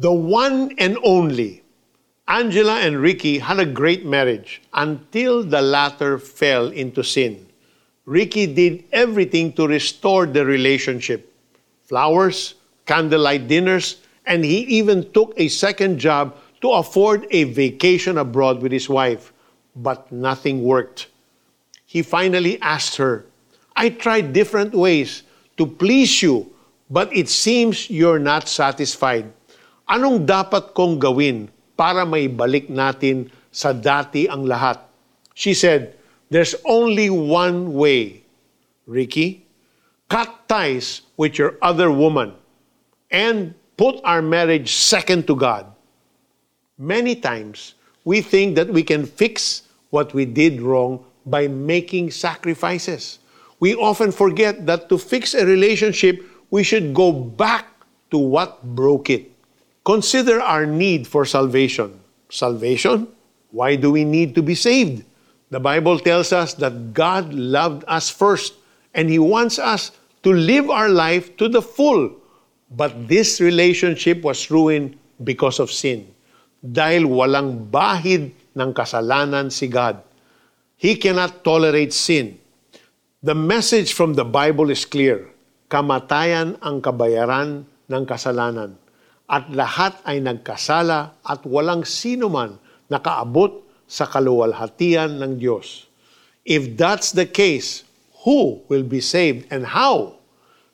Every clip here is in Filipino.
The one and only Angela and Ricky had a great marriage until the latter fell into sin. Ricky did everything to restore the relationship flowers, candlelight dinners, and he even took a second job to afford a vacation abroad with his wife. But nothing worked. He finally asked her, I tried different ways to please you, but it seems you're not satisfied. Anong dapat kong gawin para may balik natin sa dati ang lahat. She said, There's only one way, Ricky. Cut ties with your other woman and put our marriage second to God. Many times, we think that we can fix what we did wrong by making sacrifices. We often forget that to fix a relationship, we should go back to what broke it. Consider our need for salvation. Salvation? Why do we need to be saved? The Bible tells us that God loved us first and He wants us to live our life to the full. But this relationship was ruined because of sin. Dahil walang bahid ng kasalanan si God. He cannot tolerate sin. The message from the Bible is clear. Kamatayan ang kabayaran ng kasalanan at lahat ay nagkasala at walang sino man nakaabot sa kaluwalhatian ng Diyos. If that's the case, who will be saved and how?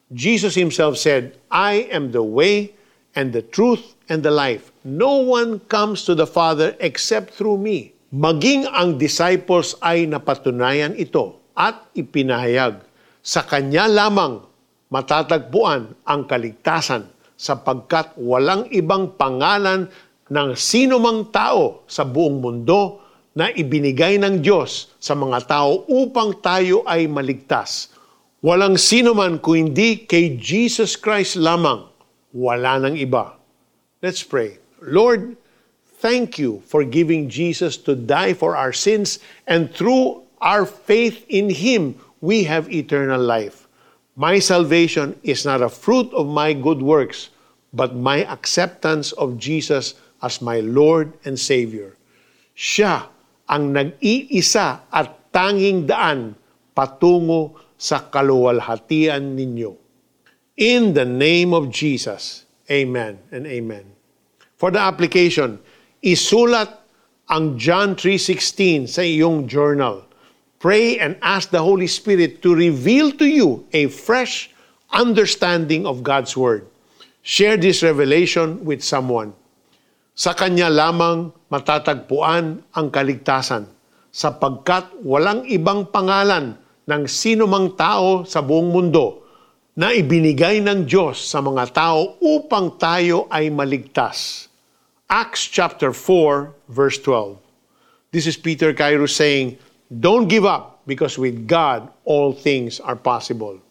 Jesus himself said, I am the way and the truth and the life. No one comes to the Father except through me. Maging ang disciples ay napatunayan ito at ipinahayag. Sa Kanya lamang matatagpuan ang kaligtasan sapagkat walang ibang pangalan ng sino mang tao sa buong mundo na ibinigay ng Diyos sa mga tao upang tayo ay maligtas. Walang sino man kung hindi kay Jesus Christ lamang. Wala nang iba. Let's pray. Lord, thank you for giving Jesus to die for our sins and through our faith in Him, we have eternal life. My salvation is not a fruit of my good works, but my acceptance of Jesus as my Lord and Savior. Siya ang nag-iisa at tanging daan patungo sa kaluwalhatian ninyo. In the name of Jesus, Amen and Amen. For the application, isulat ang John 3.16 sa iyong journal Pray and ask the Holy Spirit to reveal to you a fresh understanding of God's Word. Share this revelation with someone. Sa Kanya lamang matatagpuan ang kaligtasan sapagkat walang ibang pangalan ng sino mang tao sa buong mundo na ibinigay ng Diyos sa mga tao upang tayo ay maligtas. Acts chapter 4 verse 12. This is Peter Cairo saying, Don't give up because with God all things are possible.